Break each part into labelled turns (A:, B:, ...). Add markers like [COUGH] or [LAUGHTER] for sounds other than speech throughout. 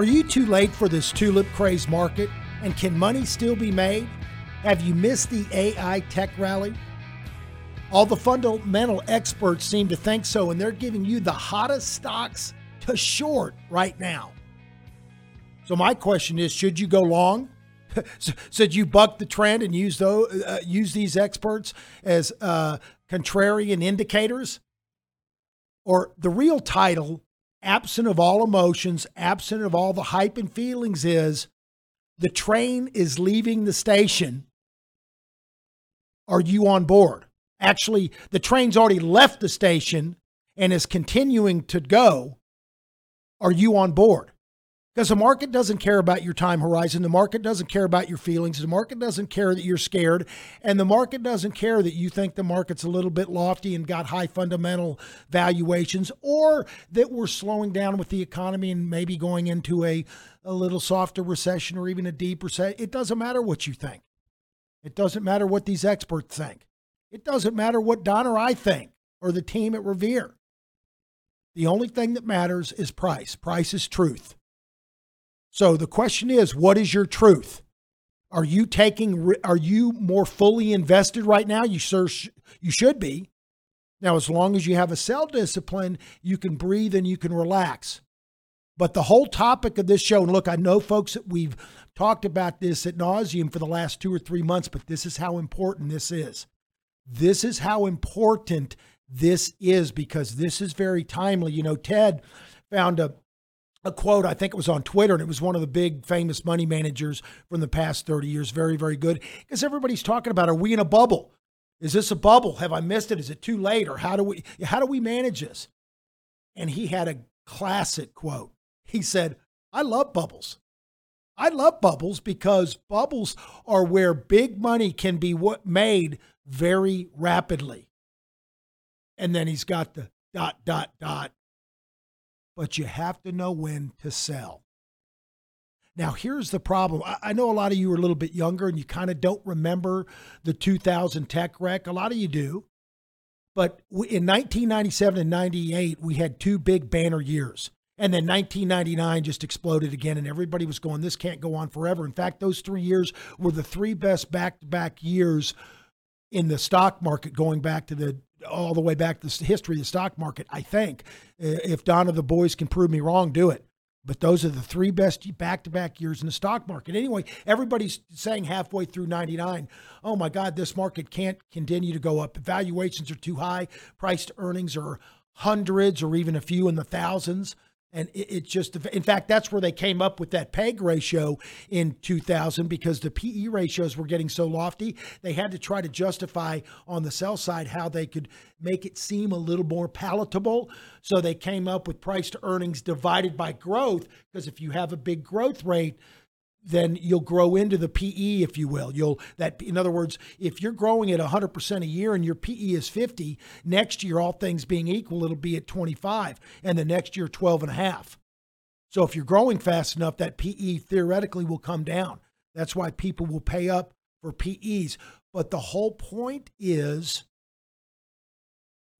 A: Are you too late for this tulip craze market? And can money still be made? Have you missed the AI tech rally? All the fundamental experts seem to think so, and they're giving you the hottest stocks to short right now. So my question is: Should you go long? [LAUGHS] Should you buck the trend and use those, uh, use these experts as uh, contrarian indicators? Or the real title, absent of all emotions, absent of all the hype and feelings, is the train is leaving the station. Are you on board? Actually, the train's already left the station and is continuing to go. Are you on board? Because the market doesn't care about your time horizon. The market doesn't care about your feelings. The market doesn't care that you're scared. And the market doesn't care that you think the market's a little bit lofty and got high fundamental valuations or that we're slowing down with the economy and maybe going into a, a little softer recession or even a deep recession. It doesn't matter what you think. It doesn't matter what these experts think. It doesn't matter what Don or I think or the team at Revere. The only thing that matters is price. Price is truth. So the question is, what is your truth? Are you taking? Are you more fully invested right now? You sure you should be. Now, as long as you have a sell discipline, you can breathe and you can relax. But the whole topic of this show, and look, I know folks that we've talked about this at nauseum for the last two or three months, but this is how important this is. This is how important this is because this is very timely. You know, Ted found a a quote, I think it was on Twitter, and it was one of the big famous money managers from the past 30 years. Very, very good. Because everybody's talking about are we in a bubble? Is this a bubble? Have I missed it? Is it too late? Or how do we how do we manage this? And he had a classic quote. He said, I love bubbles. I love bubbles because bubbles are where big money can be made very rapidly. And then he's got the dot, dot, dot. But you have to know when to sell. Now, here's the problem. I- know a lot of you are a little bit younger and you kind of don't remember the 2000 tech wreck. A lot of you do. But in 1997 and 98, we had two big banner years. And then 1999 just exploded again, and everybody was going, this can't go on forever. In fact, those three years were the three best back to back years in the stock market going back to the all the way back to the history of the stock market. I think if Don of the boys can prove me wrong, do it. But those are the three best back to back years in the stock market. Anyway, everybody's saying halfway through 99, oh my God, this market can't continue to go up. Valuations are too high, price to earnings are hundreds or even a few in the thousands. And it, it just, in fact, that's where they came up with that PEG ratio in 2000 because the PE ratios were getting so lofty. They had to try to justify on the sell side how they could make it seem a little more palatable. So they came up with price to earnings divided by growth because if you have a big growth rate, then you'll grow into the PE, if you will. You'll that in other words, if you're growing at 100% a year and your PE is 50, next year, all things being equal, it'll be at 25, and the next year 12 and a half. So if you're growing fast enough, that PE theoretically will come down. That's why people will pay up for PEs. But the whole point is,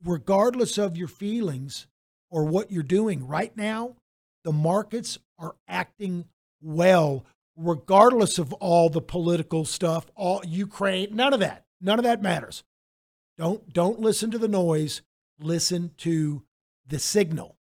A: regardless of your feelings or what you're doing right now, the markets are acting well regardless of all the political stuff, all Ukraine, none of that. None of that matters. Don't don't listen to the noise. Listen to the signal.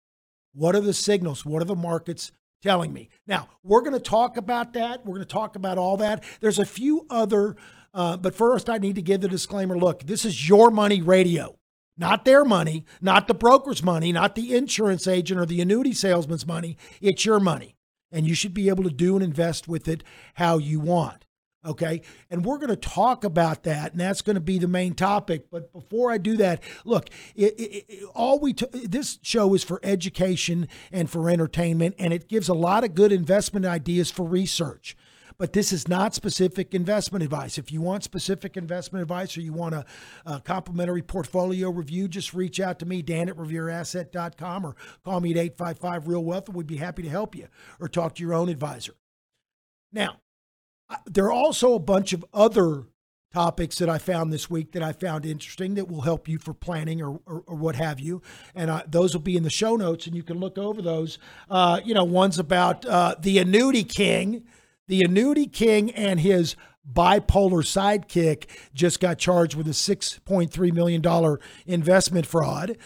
A: What are the signals? What are the markets telling me? Now, we're going to talk about that. We're going to talk about all that. There's a few other, uh, but first, I need to give the disclaimer look, this is your money radio, not their money, not the broker's money, not the insurance agent or the annuity salesman's money. It's your money. And you should be able to do and invest with it how you want. Okay. And we're going to talk about that, and that's going to be the main topic. But before I do that, look, it, it, it, all we t- this show is for education and for entertainment, and it gives a lot of good investment ideas for research. But this is not specific investment advice. If you want specific investment advice or you want a, a complimentary portfolio review, just reach out to me, Dan at revereasset.com, or call me at 855 Real Wealth, and we'd be happy to help you or talk to your own advisor. Now, I- there are also a bunch of other topics that I found this week that I found interesting that will help you for planning or, or, or what have you. And uh, those will be in the show notes and you can look over those. Uh, you know, one's about uh, the annuity king. The annuity king and his bipolar sidekick just got charged with a $6.3 million investment fraud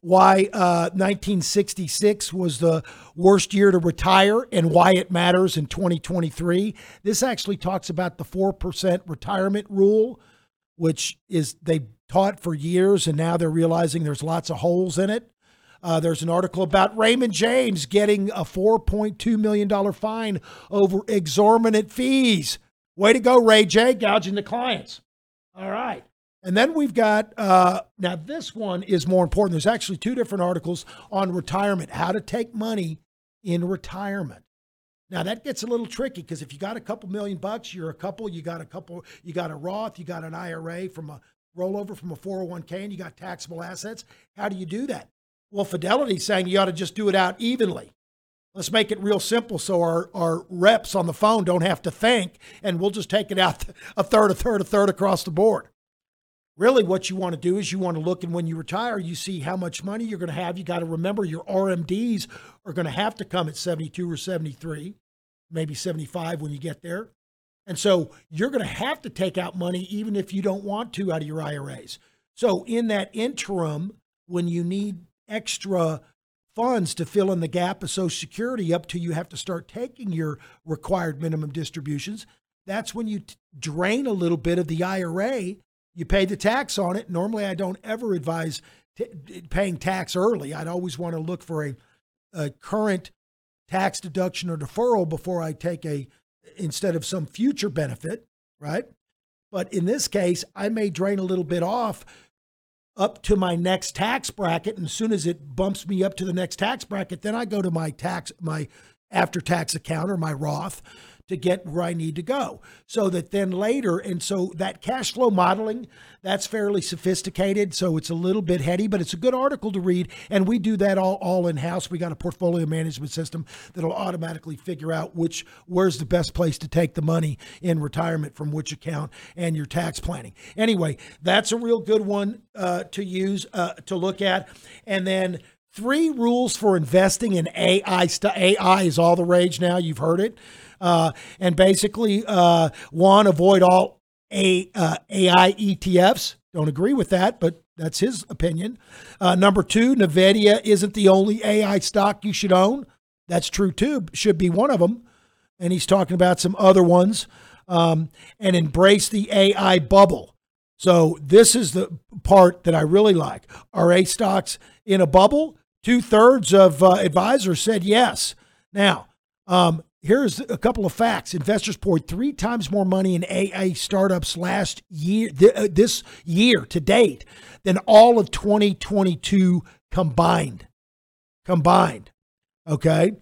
A: why uh, 1966 was the worst year to retire and why it matters in 2023. This actually talks about the 4% retirement rule, which is they taught for years and now they're realizing there's lots of holes in it. Uh, there's an article about Raymond James getting a $4.2 million fine over exorbitant fees. Way to go, Ray J, gouging the clients. All right. And then we've got uh, now this one is more important. There's actually two different articles on retirement, how to take money in retirement. Now that gets a little tricky because if you got a couple million bucks, you're a couple, you got a couple, you got a Roth, you got an IRA from a rollover from a 401k, and you got taxable assets. How do you do that? Well, Fidelity's saying you ought to just do it out evenly. Let's make it real simple so our, our reps on the phone don't have to think, and we'll just take it out a third, a third, a third across the board. Really what you want to do is you want to look and when you retire you see how much money you're going to have. You got to remember your rmds are going to have to come at 72 or 73 maybe 75 when you get there. And so you're going to have to take out money even if you don't want to out of your iras so in that interim when you need extra funds to fill in the gap of social security up to you have to start taking your required minimum distributions that's when you t- drain a little bit of the ira you pay the tax on it. Normally, I don't ever advise t- paying tax early. I'd always want to look for a, a current tax deduction or deferral before I take a instead of some future benefit, right? But in this case, I may drain a little bit off up to my next tax bracket, and as soon as it bumps me up to the next tax bracket, then I go to my tax my after tax account or my Roth to get where I need to go. So that then later, and so that cash flow modeling, that's fairly sophisticated. So it's a little bit heady, but it's a good article to read. And we do that all, all in house. We got a portfolio management system that'll automatically figure out which where's the best place to take the money in retirement from which account and your tax planning. Anyway, that's a real good one uh, to use uh, to look at. And then three rules for investing in AI. AI is all the rage now. You've heard it. Uh, and basically, uh, one, avoid all A, uh, AI ETFs. Don't agree with that, but that's his opinion. Uh, number two, Nvidia isn't the only AI stock you should own. That's true too. Should be one of them. And he's talking about some other ones. Um, and embrace the AI bubble. So this is the part that I really like. Are A stocks in a bubble? Two thirds of uh, advisors said yes. Now, um, here's a couple of facts. Investors poured three times more money in AI startups last year, th- uh, this year to date, than all of 2022 combined. Combined. Okay.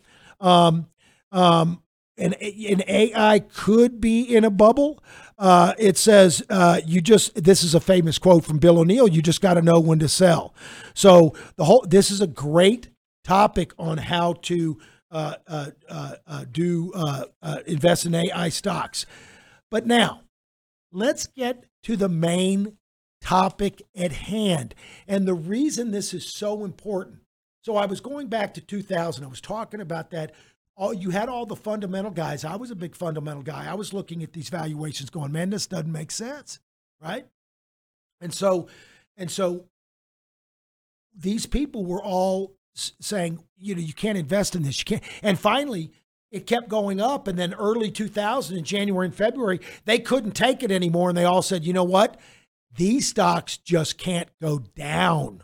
A: Um, um, and an AI could be in a bubble. Uh, it says uh, you just this is a famous quote from Bill O'Neil. You just got to know when to sell. So the whole this is a great topic on how to do uh, uh, invest in AI stocks. But now let's get to the main topic at hand, and the reason this is so important. So I was going back to 2000. I was talking about that all you had all the fundamental guys. I was a big fundamental guy. I was looking at these valuations going, man, this doesn't make sense. Right. And so And so these people were all saying, you know, you can't invest in this. You can't. And finally, it kept going up. And then early 2000 in January and February, they couldn't take it anymore. And they all said, you know what? These stocks just can't go down.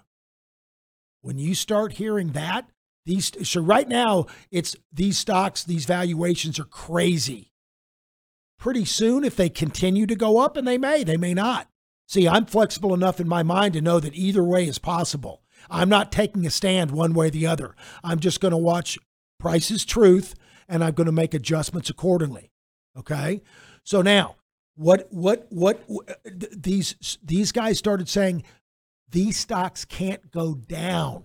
A: When you start hearing that, these so right now it's these stocks, these valuations are crazy. Pretty soon, if they continue to go up, and they may, they may not. See, I'm flexible enough in my mind to know that either way is possible. I'm not taking a stand one way or the other. I'm just going to watch Price's truth and I'm going to make adjustments accordingly. Okay? So now, what what what these these guys started saying these stocks can't go down.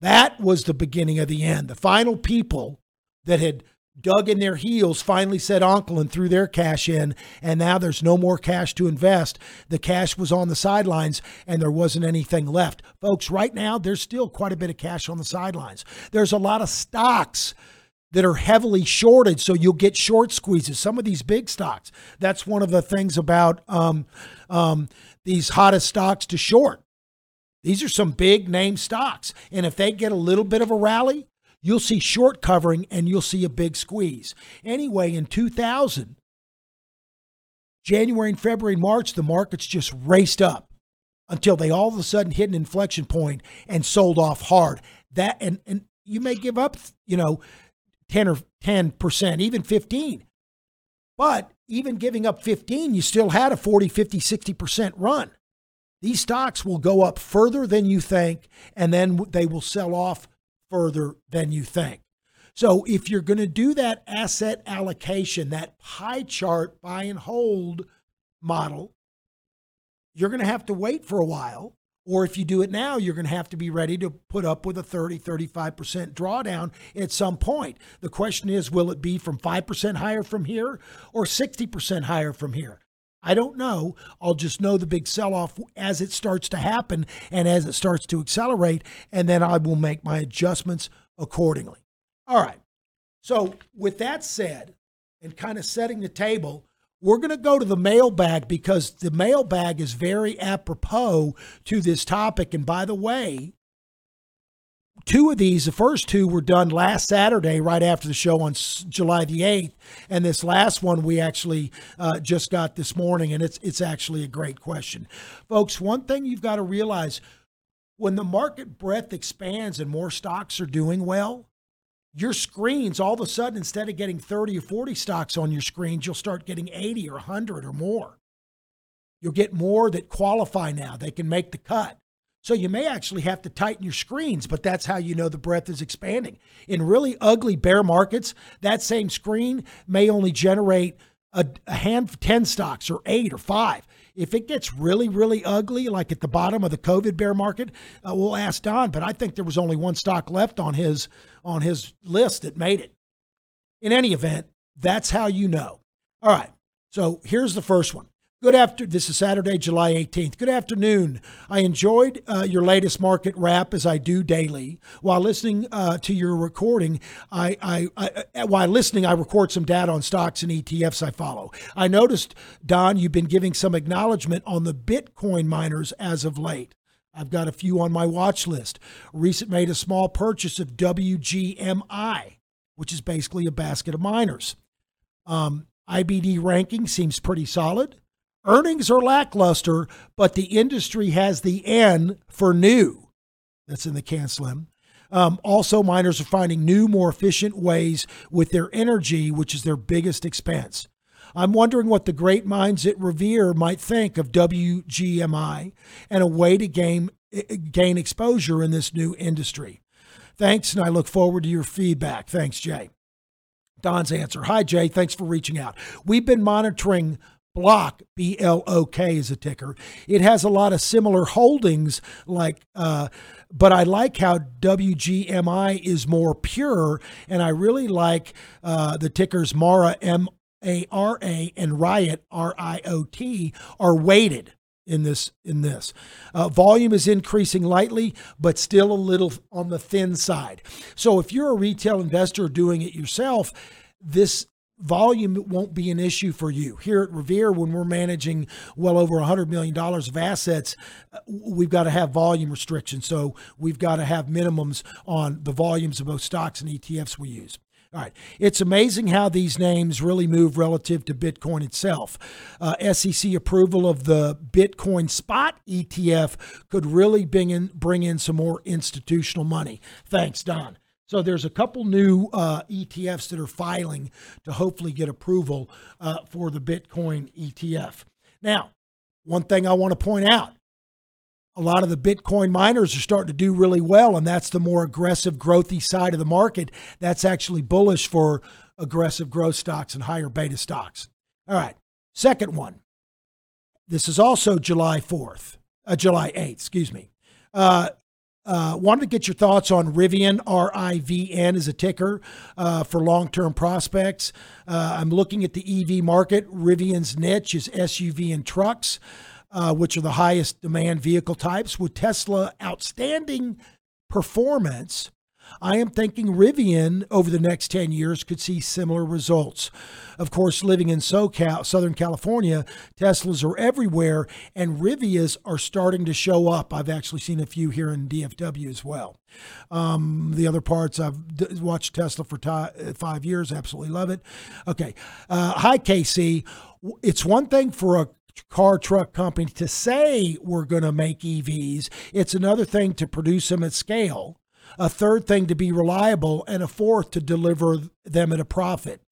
A: That was the beginning of the end. The final people that had dug in their heels finally said uncle and threw their cash in and now there's no more cash to invest. The cash was on the sidelines and there wasn't anything left. Folks right now there's still quite a bit of cash on the sidelines. There's a lot of stocks that are heavily shorted so you'll get short squeezes. Some of these big stocks that's one of the things about um, um, these hottest stocks to short. These are some big name stocks. And if they get a little bit of a rally, you'll see short covering and you'll see a big squeeze. Anyway, in 2000, January and February and March, the markets just raced up until they all of a sudden hit an inflection point and sold off hard. That and and you may give up, you know, 10 or 10%, even 15. But even giving up 15, you still had a 40, 50, 60% run. These stocks will go up further than you think, and then they will sell off further than you think. So, if you're going to do that asset allocation, that pie chart buy and hold model, you're going to have to wait for a while. Or if you do it now, you're going to have to be ready to put up with a 30, 35% drawdown at some point. The question is will it be from 5% higher from here or 60% higher from here? I don't know. I'll just know the big sell off as it starts to happen and as it starts to accelerate, and then I will make my adjustments accordingly. All right. So, with that said, and kind of setting the table, we're going to go to the mailbag because the mailbag is very apropos to this topic. And by the way, two of these, the first two were done last Saturday, right after the show on July the 8th. And this last one we actually uh, just got this morning, and it's, it's actually a great question. Folks, one thing you've got to realize when the market breadth expands and more stocks are doing well, your screens all of a sudden instead of getting 30 or 40 stocks on your screens you'll start getting 80 or 100 or more you'll get more that qualify now they can make the cut so you may actually have to tighten your screens but that's how you know the breadth is expanding in really ugly bear markets that same screen may only generate a, a hand 10 stocks or 8 or 5 if it gets really, really ugly, like at the bottom of the COVID bear market, uh, we'll ask Don. But I think there was only one stock left on his on his list that made it. In any event, that's how you know. All right. So here's the first one. Good after this is Saturday, July 18th. Good afternoon. I enjoyed uh, your latest market wrap as I do daily. While listening uh, to your recording, I, I, I while listening, I record some data on stocks and ETFs I follow. I noticed, Don, you've been giving some acknowledgement on the Bitcoin miners as of late. I've got a few on my watch list. Recent made a small purchase of WGMI, which is basically a basket of miners. Um, IBD ranking seems pretty solid. Earnings are lackluster, but the industry has the N for new. That's in the CAN SLIM. Um, also, miners are finding new, more efficient ways with their energy, which is their biggest expense. I'm wondering what the great minds at Revere might think of WGMI and a way to gain, gain exposure in this new industry. Thanks, and I look forward to your feedback. Thanks, Jay. Don's answer Hi, Jay. Thanks for reaching out. We've been monitoring Block, B L O K is a ticker. It has a lot of similar holdings, like, uh, but I like how WGMI is more pure, and I really like uh, the tickers Mara, M A R A, and Riot, R I O T, are weighted in this in this uh, volume is increasing lightly but still a little on the thin side so if you're a retail investor doing it yourself this volume won't be an issue for you. Here at Revere, when we're managing well over $100 million of assets, uh, we've got to have volume restrictions. So we've got to have minimums on the volumes of both stocks and ETFs we use. All right. It's amazing how these names really move relative to Bitcoin itself. Uh, SEC approval of the Bitcoin spot ETF could really bring in, bring in some more institutional money. Thanks, Don. So there's a couple new uh, ETFs that are filing to hopefully get approval uh, for the Bitcoin ETF. Now, one thing I want to point out a lot of the Bitcoin miners are starting to do really well, and that's the more aggressive, growthy side of the market. That's actually bullish for aggressive growth stocks and higher beta stocks. All right, second one. This is also July 4th, uh, July 8th, excuse me. Uh, uh, wanted to get your thoughts on Rivian, R I V N is a ticker uh, for long term prospects. Uh, I'm looking at the EV market. Rivian's niche is SUV and trucks uh, which are the highest demand vehicle types. With Tesla outstanding performance, I am thinking Rivian over the next 10 years could see similar results. Of course, living in SoCal, Southern California, Teslas are everywhere, and Rivians are starting to show up. I've actually seen a few here in DFW as well. Um, the other parts, I've d- watched Tesla for t- five years, absolutely love it. Okay. Uh, hi, KC. It's one thing for a car truck company to say we're going to make EVs. It's another thing to produce them at scale, a third thing to be reliable, and a fourth to deliver them at a profit.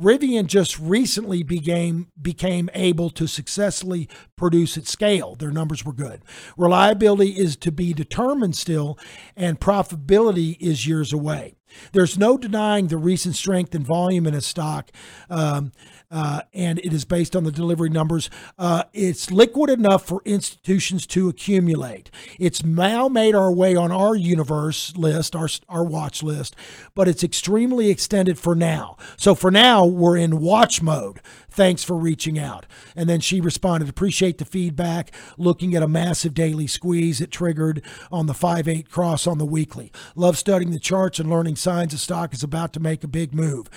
A: Rivian just recently became became able to successfully produce at scale. Their numbers were good. Reliability is to be determined still, and profitability is years away. There's no denying the recent strength and volume in a stock. Um, uh, and it is based on the delivery numbers. Uh, it's liquid enough for institutions to accumulate. It's now made our way on our universe list, our, our watch list, but it's extremely extended for now. So for now, we're in watch mode. Thanks for reaching out. And then she responded, appreciate the feedback, looking at a massive daily squeeze it triggered on the 5 8 cross on the weekly. Love studying the charts and learning signs a stock is about to make a big move.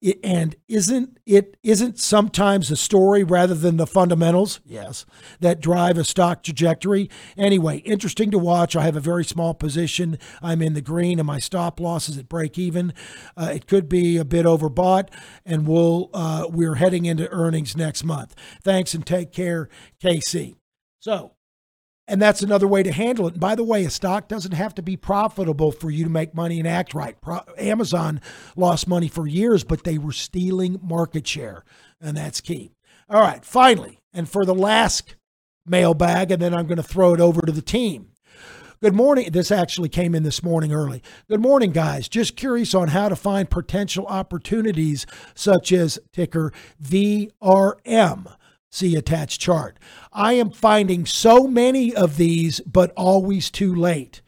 A: It, and isn't it isn't sometimes the story rather than the fundamentals yes that drive a stock trajectory? Anyway interesting to watch. I have a very small position. I'm in the green and my stop loss is at break even. Uh, it could be a bit overbought and we'll uh, we're heading into earnings next month. Thanks and take care kc so and that's another way to handle it. And by the way, a stock doesn't have to be profitable for you to make money and act right. Pro- Amazon lost money for years, but they were stealing market share, and that's key. All right, finally, and for the last mailbag, and then I'm going to throw it over to the team. Good morning. This actually came in this morning early. Good morning, guys. Just curious on how to find potential opportunities such as ticker VRM. See attached chart. I am finding so many of these, but always too late.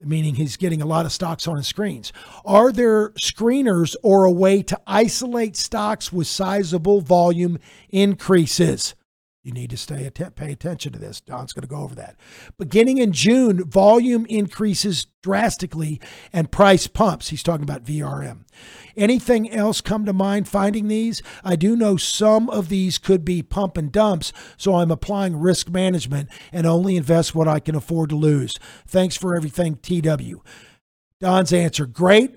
A: Meaning he's getting a lot of stocks on his screens. Are there screeners or a way to isolate stocks with sizable volume increases? You need to stay att- pay attention to this. Don's going to go over that. Beginning in June, volume increases drastically and price pumps. He's talking about VRM. Anything else come to mind finding these? I do know some of these could be pump and dumps, so I'm applying risk management and only invest what I can afford to lose. Thanks for everything, TW. Don's answer great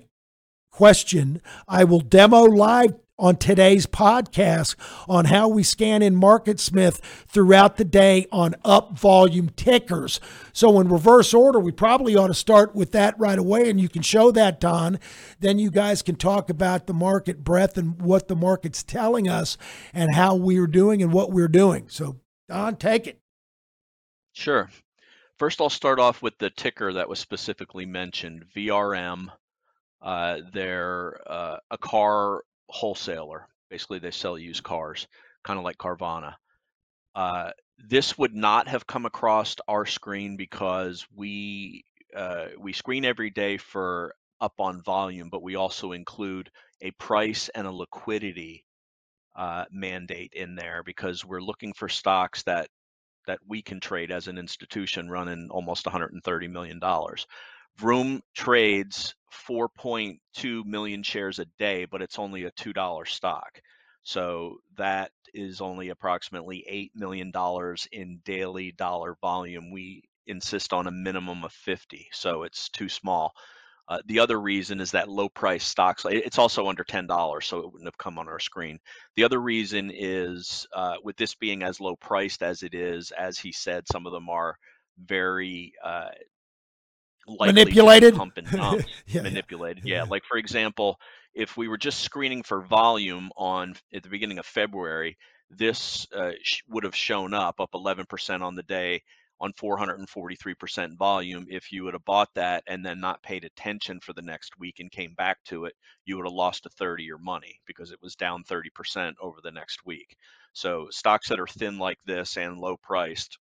A: question. I will demo live on today's podcast on how we scan in MarketSmith throughout the day on up volume tickers. So, in reverse order, we probably ought to start with that right away, and you can show that, Don. Then you guys can talk about the market breadth and what the market's telling us and how we're doing and what we're doing. So, Don, take it.
B: Sure. First, I'll start off with the ticker that was specifically mentioned, VRM. Uh, they're uh, a car wholesaler. Basically, they sell used cars, kind of like Carvana. Uh, this would not have come across our screen because we uh, we screen every day for up on volume, but we also include a price and a liquidity uh, mandate in there because we're looking for stocks that that we can trade as an institution running almost 130 million dollars. Vroom trades 4.2 million shares a day, but it's only a $2 stock. So that is only approximately $8 million in daily dollar volume. We insist on a minimum of 50, so it's too small. Uh, the other reason is that low price stocks, it's also under $10, so it wouldn't have come on our screen. The other reason is uh, with this being as low priced as it is, as he said, some of them are very uh,
A: Manipulated?
B: pump and dump
A: Yeah,
B: manipulated. Yeah.
A: Yeah.
B: Like for example, if we were just screening for volume on at the beginning of February, this uh, sh- would have shown up up 11% on the day on 443% volume. If you would have bought that and then not paid attention for the next week and came back to it, you would have lost a third of your money because it was down 30% over the next week. So stocks that are thin like this and low priced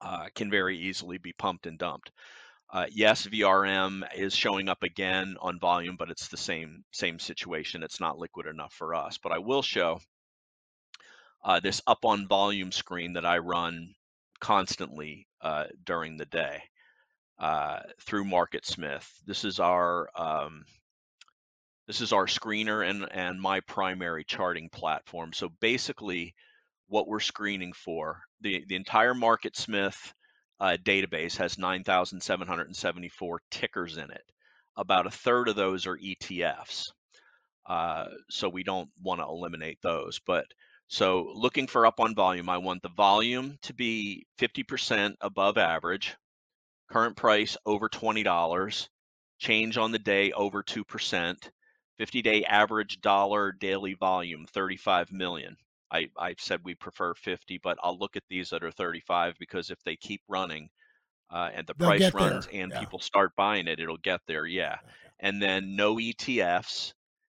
B: uh, can very easily be pumped and dumped. Uh, yes, VRM is showing up again on volume, but it's the same same situation. It's not liquid enough for us. But I will show uh, this up on volume screen that I run constantly uh, during the day uh, through MarketSmith. This is our um, this is our screener and and my primary charting platform. So basically, what we're screening for the the entire MarketSmith uh, database has 9,774 tickers in it. About a third of those are ETFs. Uh, so we don't want to eliminate those. But so looking for up on volume, I want the volume to be 50% above average, current price over $20, change on the day over 2%, 50 day average dollar daily volume 35 million. I, I said we prefer 50, but I'll look at these that are 35 because if they keep running uh, and the
A: They'll
B: price
A: get there,
B: runs and
A: yeah.
B: people start buying it, it'll get there. Yeah. And then no ETFs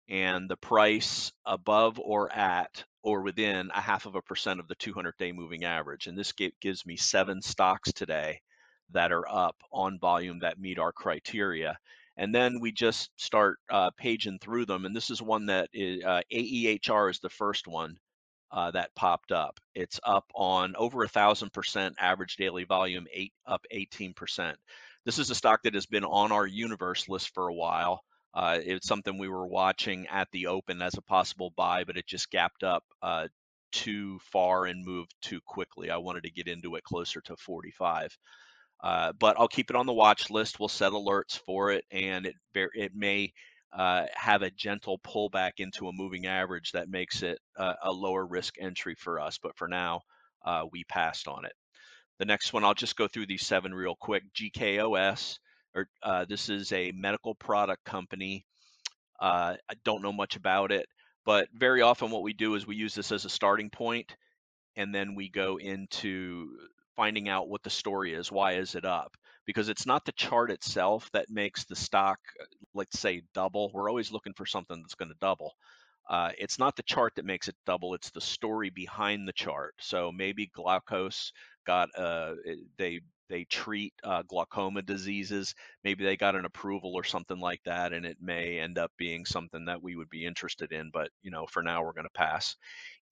B: and the price above or at or within a half of a percent of the 200 day moving average. And this gives me seven stocks today that are up on volume that meet our criteria. And then we just start uh, paging through them. And this is one that is, uh, AEHR is the first one uh, that popped up. It's up on over a thousand percent average daily volume, eight up 18 percent. This is a stock that has been on our universe list for a while. Uh, it's something we were watching at the open as a possible buy, but it just gapped up uh, too far and moved too quickly. I wanted to get into it closer to 45. Uh, but I'll keep it on the watch list. We'll set alerts for it, and it it may uh, have a gentle pullback into a moving average that makes it uh, a lower risk entry for us. But for now, uh, we passed on it. The next one, I'll just go through these seven real quick. GKOS, or uh, this is a medical product company. Uh, I don't know much about it, but very often what we do is we use this as a starting point, and then we go into finding out what the story is. Why is it up? Because it's not the chart itself that makes the stock, let's say, double. We're always looking for something that's going to double. Uh, it's not the chart that makes it double; it's the story behind the chart. So maybe Glaukos got uh, they they treat uh, glaucoma diseases. Maybe they got an approval or something like that, and it may end up being something that we would be interested in. But you know, for now, we're going to pass.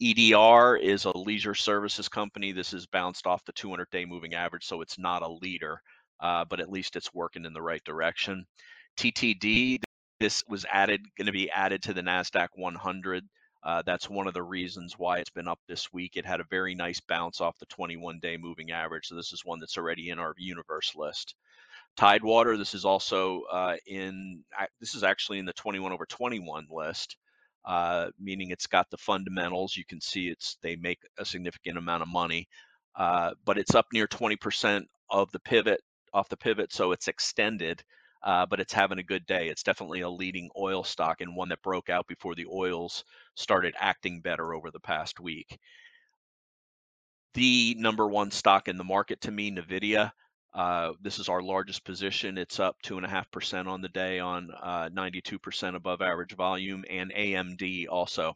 B: EDR is a leisure services company. This is bounced off the 200 day moving average, so it's not a leader, uh, but at least it's working in the right direction. TTD, this was added, going to be added to the NASDAQ 100. Uh, that's one of the reasons why it's been up this week. It had a very nice bounce off the 21 day moving average. So this is one that's already in our universe list. Tidewater, this is also uh, in, this is actually in the 21 over 21 list uh, meaning it's got the fundamentals. You can see it's they make a significant amount of money, uh, but it's up near 20% of the pivot off the pivot, so it's extended. Uh, but it's having a good day. It's definitely a leading oil stock and one that broke out before the oils started acting better over the past week. The number one stock in the market to me, Nvidia. Uh, this is our largest position. It's up two and a half percent on the day on uh, 92% above average volume, and AMD also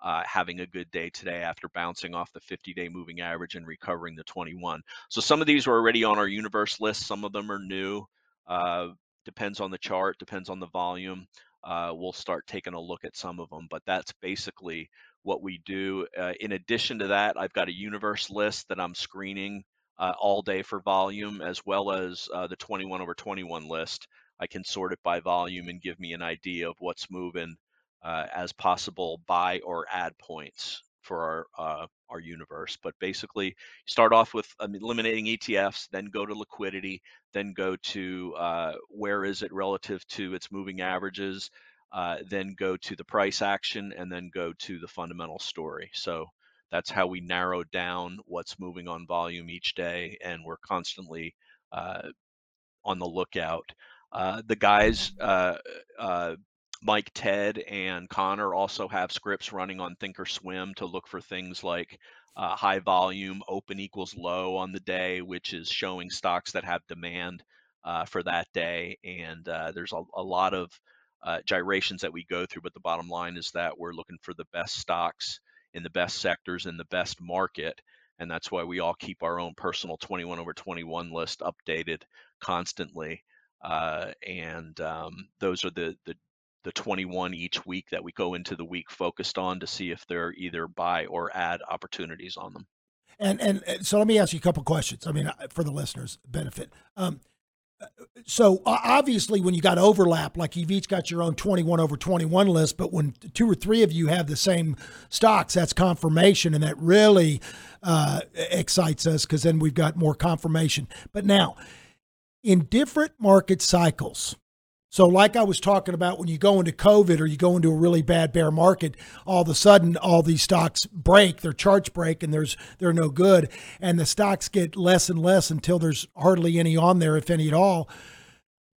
B: uh, having a good day today after bouncing off the 50-day moving average and recovering the 21. So some of these were already on our universe list. Some of them are new. Uh, depends on the chart. Depends on the volume. Uh, we'll start taking a look at some of them, but that's basically what we do. Uh, in addition to that, I've got a universe list that I'm screening uh, all day for volume, as well as uh, the 21 over 21 list. I can sort it by volume and give me an idea of what's moving uh, as possible buy or add points for our uh, our universe. But basically, start off with um, eliminating ETFs, then go to liquidity, then go to uh, where is it relative to its moving averages, uh, then go to the price action, and then go to the fundamental story. So that's how we narrow down what's moving on volume each day, and we're constantly uh, on the lookout. Uh, the guys, uh, Mike, Ted, and Connor also have scripts running on Thinkorswim to look for things like uh, high volume, open equals low on the day, which is showing stocks that have demand uh, for that day. And uh, there's a, a lot of uh, gyrations that we go through, but the bottom line is that we're looking for the best stocks in the best sectors in the best market. And that's why we all keep our own personal 21 over 21 list updated constantly. Uh, and um, those are the, the the 21 each week that we go into the week focused on to see if there are either buy or add opportunities on them.
A: And, and so let me ask you a couple questions. I mean, uh, for the listeners' benefit. Um, so obviously, when you got overlap, like you've each got your own 21 over 21 list, but when two or three of you have the same stocks, that's confirmation, and that really uh, excites us because then we've got more confirmation. But now, in different market cycles, so, like I was talking about, when you go into COVID or you go into a really bad bear market, all of a sudden all these stocks break, their charts break, and there's they're no good, and the stocks get less and less until there's hardly any on there, if any at all.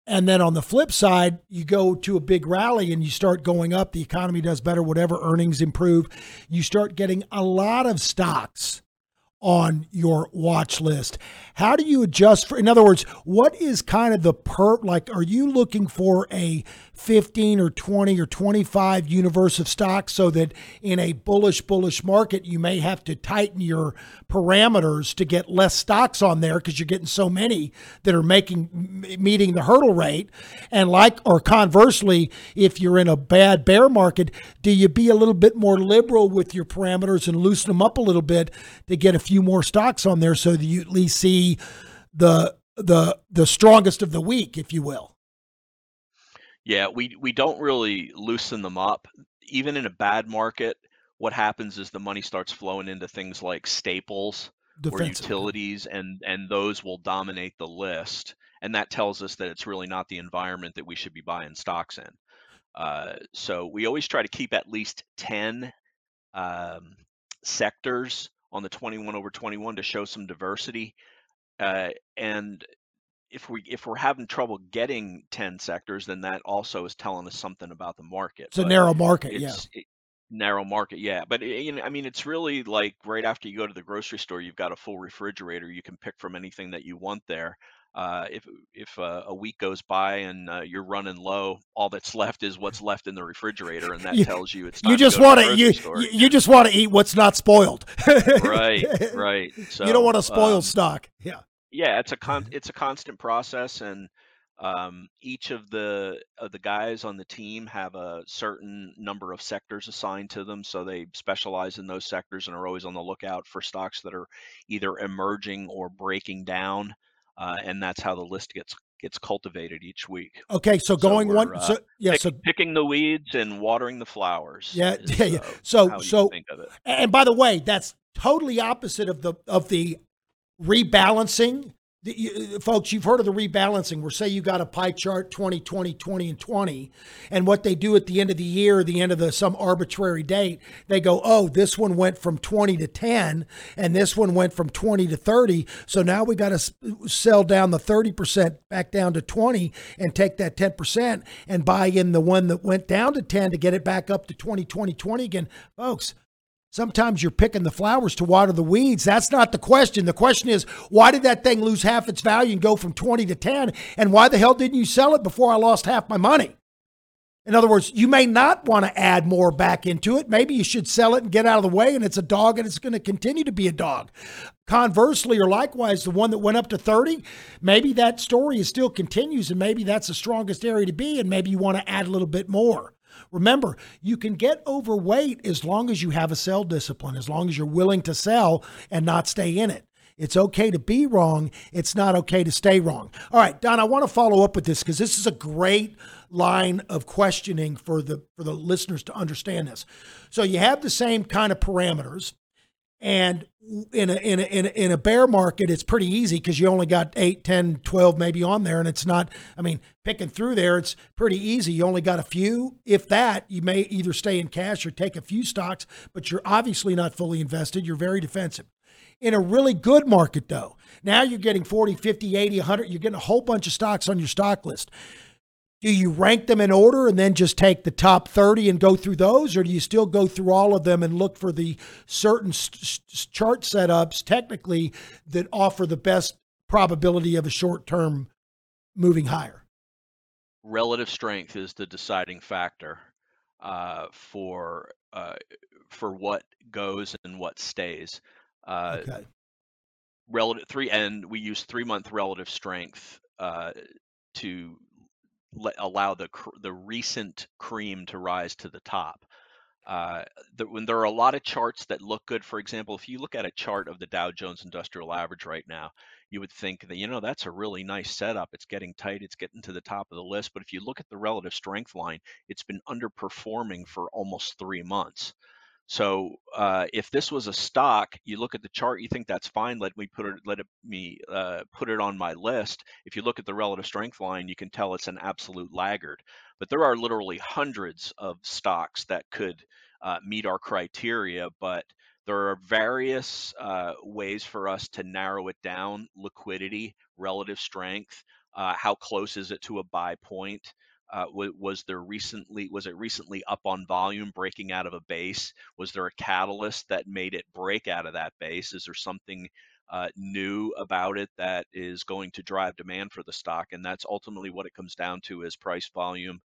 A: And then on the flip side, you go to a big rally and you start going up. The economy does better, whatever earnings improve. You start getting a lot of stocks on your watch list. How do you adjust for in other words, what is kind of the per like are you looking for a 15 or 20 or 25 universe of stocks so that in a bullish bullish market you may have to tighten your parameters to get less stocks on there because you're getting so many that are making meeting the hurdle rate and like or conversely if you're in a bad bear market do you be a little bit more liberal with your parameters and loosen them up a little bit to get a few more stocks on there so that you at least see the the the strongest of the week if you will
B: Yeah, we we don't really loosen them up. Even in a bad market, what happens is the money starts flowing into things like staples or utilities, and and those will dominate the list. And that tells us that it's really not the environment that we should be buying stocks in. Uh, so we always try to keep at least 10 um, sectors on the 21 over 21 to show some diversity. Uh, and if we if we're having trouble getting 10 sectors, then that also is telling us something about the market.
A: it's a narrow market yeah
B: it, narrow market, yeah. But it, you know, I mean, it's really like right after you go to the grocery store, you've got a full refrigerator. You can pick from anything that you want there. Uh, if if uh, a week goes by and uh, you're running low, all that's [LAUGHS] left is what's left in the refrigerator, and [LAUGHS] that
A: You-
B: tells you it's time
A: you just want to you,
B: store.
A: you you just want to eat what's not spoiled
B: right, [LAUGHS] right. So
A: you don't want to spoil
B: um,
A: stock yeah
B: yeah it's a con it's a constant process and um, each of the of the guys on the team have a certain number of sectors assigned to them so they specialize in those sectors and are always on the lookout for stocks that are either emerging or breaking down uh, and that's how the list gets gets cultivated each week
A: okay so
B: So
A: going one
B: uh,
A: so yeah
B: Pick-
A: so
B: picking the weeds and watering the flowers
A: Yeah, [LAUGHS]
B: is,
A: yeah, yeah.
B: uh,
A: So- so-
B: think of it
A: And by the way, that's totally opposite of the of the rebalancing. You, folks, you've heard of the rebalancing where say you got a pie chart 20, 20, 20, and 20. And what they do at the end of the year, the end of the some arbitrary date, they go, oh, this one went from 20 to 10, and this one went from 20 to 30. So now we got to sell down the 30% back down to 20 and take that 10% and buy in the one that went down to 10 to get it back up to 20, 20, 20 again. Folks, Sometimes you're picking the flowers to water the weeds. That's not the question. The question is, why did that thing lose half its value and go from 20 to 10? And why the hell didn't you sell it before I lost half my money? In other words, you may not want to add more back into it. Maybe you should sell it and get out of the way, and it's a dog and it's going to continue to be a dog. Conversely, or likewise, the one that went up to 30, maybe that story is still continues, and maybe that's the strongest area to be, and maybe you want to add a little bit more. Remember, you can get overweight as long as you have a sell discipline, as long as you're willing to sell and not stay in it. It's okay to be wrong. It's not okay to stay wrong. All right, Don, I want to follow up with this because this is a great line of questioning for the for the listeners to understand this. So you have the same kind of parameters, and in a in a in a, in a bear market, it's pretty easy because you only got 8, 10, 12 maybe on there, and it's not. I mean, picking through there, it's pretty easy. You only got a few, if that. You may either stay in cash or take a few stocks, but you're obviously not fully invested. You're very defensive. In a really good market, though, now you're getting 40, 50, 80, 100. You're getting a whole bunch of stocks on your stock list. Do you rank them in order and then just take the top 30 and go through those? Or do you still go through all of them and look for the certain chart setups technically that offer the best probability of a short term moving higher?
B: relative strength is the deciding factor uh, for uh, for what goes and what stays. Uh,
A: Okay.
B: relative three, and we use three month relative strength uh, to let, allow the the recent cream to rise to the top. Uh, the, when there are a lot of charts that look good, for example, if you look at a chart of the Dow Jones Industrial Average right now, you would think that you know that's a really nice setup. It's getting tight. It's getting to the top of the list. But if you look at the relative strength line, it's been underperforming for almost three months. So uh, if this was a stock, you look at the chart, you think that's fine. Let me put it, let it me uh, put it on my list. If you look at the relative strength line, you can tell it's an absolute laggard. But there are literally hundreds of stocks that could uh, meet our criteria, but there are various uh, ways for us to narrow it down: liquidity, relative strength, uh, how close is it to a buy point. Uh, wa- was there recently was it recently up on volume breaking out of a base? Was there a catalyst that made it break out of that base? Is there something uh, new about it that is going to drive demand for the stock? And that's ultimately what it comes down to is price volume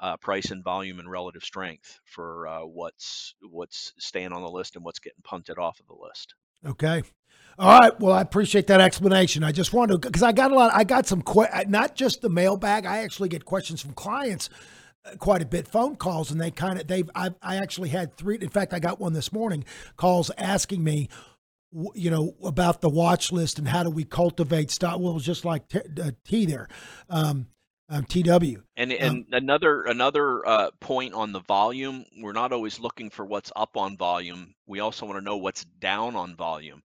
B: uh, price and volume and relative strength for uh, what's what's staying on the list and what's getting punted off of the list
A: Okay. All right. Well, I appreciate that explanation. I just wanted to, because I got a lot, I got some, que- not just the mailbag. I actually get questions from clients uh, quite a bit, phone calls, and they kind of, they've, I, I actually had three, in fact, I got one this morning, calls asking me, you know, about the watch list and how do we cultivate stock. Well, it was just like t, uh, T there, um, um, TW.
B: And
A: Um,
B: another another uh, point on the volume, we're not always looking for what's up on volume. We also want to know what's down on volume,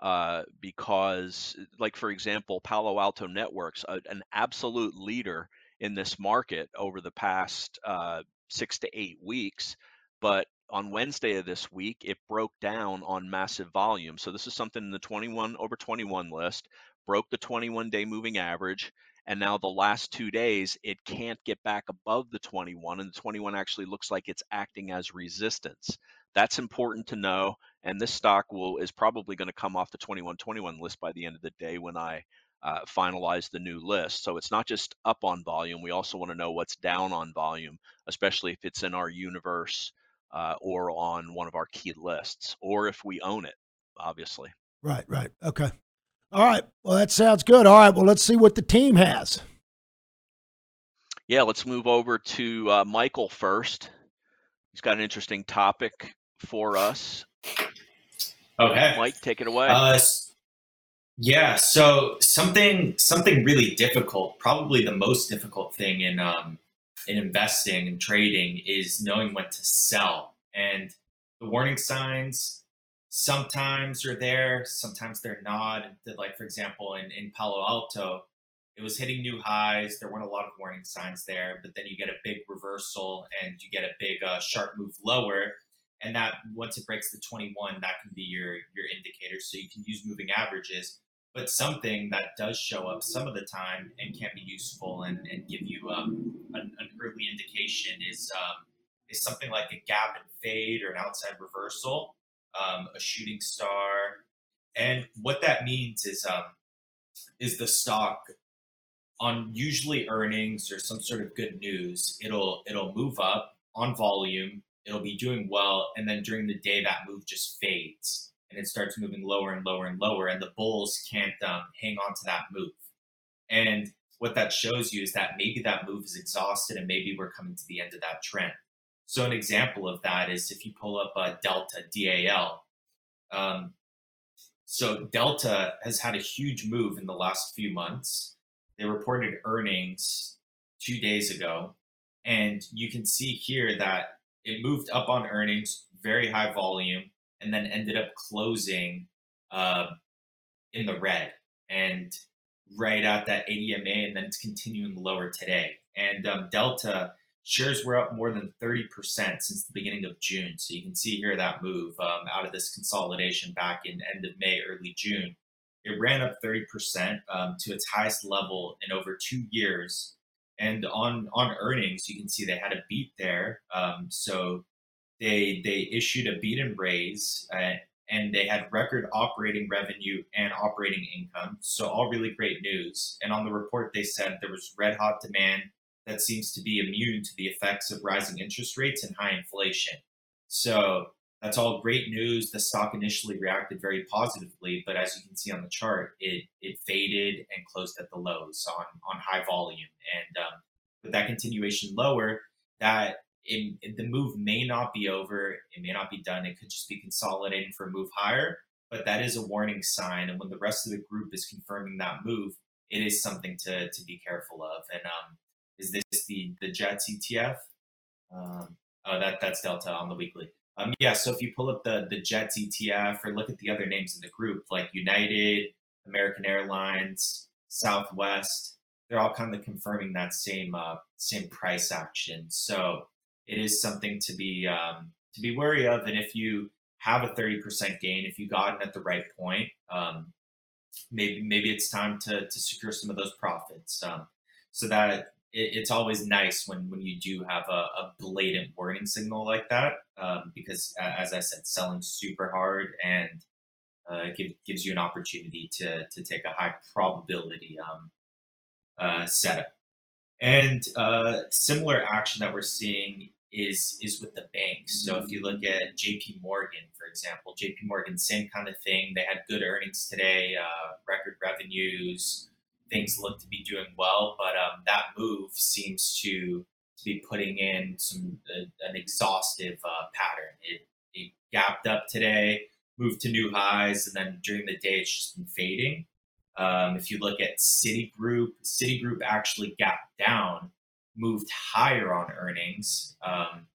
B: uh, because, like for example, Palo Alto Networks, a, an absolute leader in this market over the past uh, six to eight weeks, but on Wednesday of this week, it broke down on massive volume. So this is something in the 21 over 21 list, broke the 21 day moving average and now the last two days it can't get back above the 21 and the 21 actually looks like it's acting as resistance that's important to know and this stock will is probably going to come off the 21 21 list by the end of the day when i uh, finalize the new list so it's not just up on volume we also want to know what's down on volume especially if it's in our universe uh, or on one of our key lists or if we own it obviously
A: Right, right. Okay. All right. Well, that sounds good. All right. Well, let's see what the team has.
B: Yeah, let's move over to uh, Michael first. He's got an interesting topic for us.
C: Okay.
B: Mike, take it away.
C: Uh, yeah. So something something really difficult, probably the most difficult thing in um, in investing and trading is knowing when to sell. And the warning signs sometimes are there, sometimes they're not. Like for example, in in Palo Alto, it was hitting new highs. There weren't a lot of warning signs there, but then you get a big reversal and you get a big uh, sharp move lower and that once it breaks the 21 that can be your your indicator so you can use moving averages but something that does show up some of the time and can be useful and, and give you um, an, an early indication is um, is something like a gap and fade or an outside reversal um, a shooting star. And what that means is um, is the stock on usually earnings or some sort of good news it'll it'll move up on volume it'll be doing well and then during the day that move just fades and it starts moving lower and lower and lower and the bulls can't um, hang on to that move. And what that shows you is that maybe that move is exhausted and maybe we're coming to the end of that trend so an example of that is if you pull up a delta dal um, So Delta has had a huge move in the last few months. They reported earnings two days ago, and you can see here that it moved up on earnings, very high volume, and then ended up closing uh, in the red and right at that ADMA, and then it's continuing lower today. And um, Delta shares were up more than 30% since the beginning of June. So you can see here that move um, out of this consolidation back in end of May, early June. It ran up 30% um, to its highest level in over two years. And on on earnings, you can see they had a beat there. Um, so they they issued a beat and raise, uh, and they had record operating revenue and operating income. So all really great news. And on the report, they said there was red hot demand that seems to be immune to the effects of rising interest rates and high inflation. So that's all great news. The stock initially reacted very positively, but as you can see on the chart, it it faded and closed at the lows on on high volume. And um, with that continuation lower, that the move may not be over. It may not be done. It could just be consolidating for a move higher. But that is a warning sign. And when the rest of the group is confirming that move, it is something to to be careful of. And um, is this the the Jets ETF? Um, oh, that that's Delta on the weekly. Um, yeah. So if you pull up the the Jets ETF or look at the other names in the group, like United, American Airlines, Southwest, they're all kind of confirming that same uh, same price action. So it is something to be um, to be wary of. And if you have a thirty percent gain, if you got in at the right point, um, maybe maybe it's time to to secure some of those profits. Um, so that it, it's always nice when when you do have a, a blatant warning signal like that, um, because as I said, selling super hard and uh, give, gives you an opportunity to to take a high probability um, uh, setup. And uh, similar action that we're seeing is is with the banks. So if you look at J.P. Morgan, for example, J.P. Morgan, same kind of thing. They had good earnings today, uh, record revenues. Things look to be doing well, but um, that move seems to to be putting in some uh, an exhaustive uh, pattern. It, it gapped up today, moved to new highs, and then during the day it's just been fading. Um, if you look at Citigroup, Citigroup actually gapped down, moved higher on earnings, um,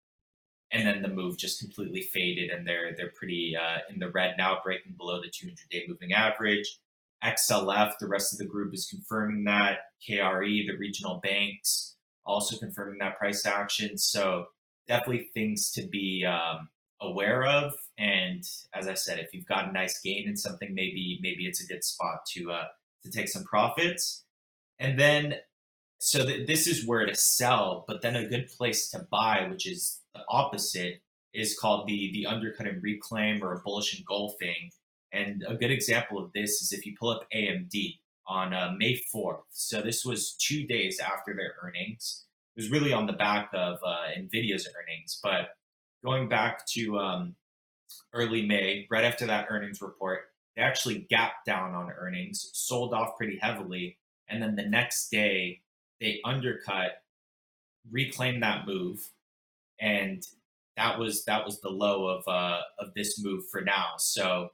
C: and then the move just completely faded, and they're they're pretty uh, in the red now, breaking below the 200-day moving average. XLF, the rest of the group is confirming that. KRE, the regional banks, also confirming that price action. So definitely things to be um, aware of. And as I said, if you've got a nice gain in something, maybe maybe it's a good spot to uh, to take some profits. And then, so th- this is where to sell, but then a good place to buy, which is the opposite, is called the the undercut and reclaim or bullish engulfing. And a good example of this is if you pull up AMD on uh, May 4th. So this was two days after their earnings. It was really on the back of uh, NVIDIA's earnings, but going back to um, early May, right after that earnings report, they actually gapped down on earnings, sold off pretty heavily, and then the next day they undercut, reclaimed that move, and that was that was the low of uh, of this move for now. So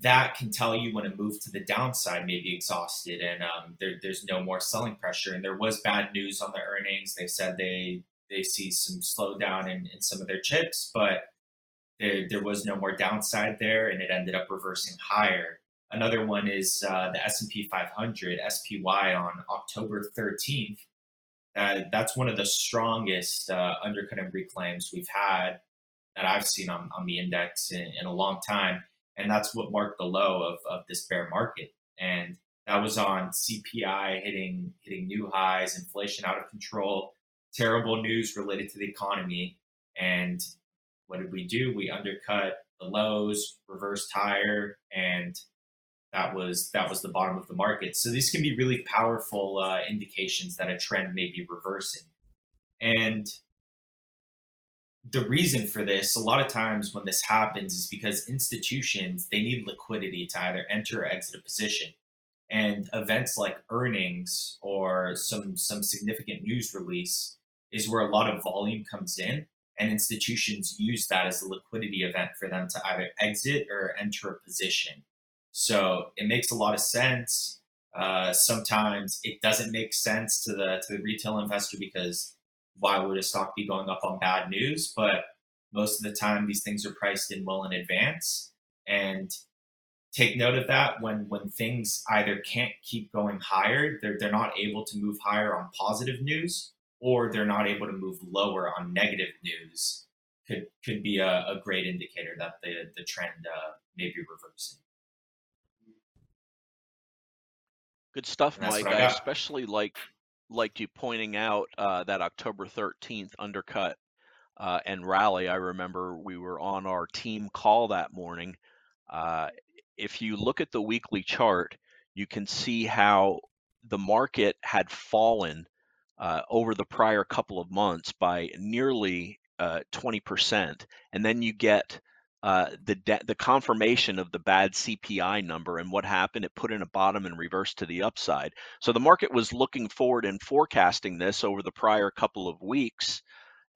C: that can tell you when a move to the downside may be exhausted and um, there, there's no more selling pressure. And there was bad news on the earnings. They said they they see some slowdown in, in some of their chips, but there, there was no more downside there, and it ended up reversing higher. Another one is uh, the S&P 500 SPY on October 13th. Uh, that's one of the strongest uh, undercut and reclaims we've had that I've seen on, on the index in, in a long time, and that's what marked the low of, of this bear market. And that was on CPI hitting hitting new highs, inflation out of control, terrible news related to the economy, and what did we do? We undercut the lows, reversed higher, and that was that was the bottom of the market. So these can be really powerful uh, indications that a trend may be reversing. And the reason for this, a lot of times when this happens, is because institutions they need liquidity to either enter or exit a position. And events like earnings or some some significant news release is where a lot of volume comes in and institutions use that as a liquidity event for them to either exit or enter a position. So it makes a lot of sense. Uh, sometimes it doesn't make sense to the to the retail investor because why would a stock be going up on bad news? But most of the time, these things are priced in well in advance, and take note of that when when things either can't keep going higher, they're they're not able to move higher on positive news, or they're not able to move lower on negative news. Could could be a, a great indicator that the the trend uh, may be reversing.
B: Good stuff, Mike.
C: I
B: I especially like liked you pointing out uh, that October 13th undercut uh, and rally. I remember we were on our team call that morning. Uh, if you look at the weekly chart, you can see how the market had fallen uh, over the prior couple of months by nearly uh, 20%. And then you get uh, the de- the confirmation of the bad CPI number and what happened. It put in a bottom and reversed to the upside. So the market was looking forward and forecasting this over the prior couple of weeks.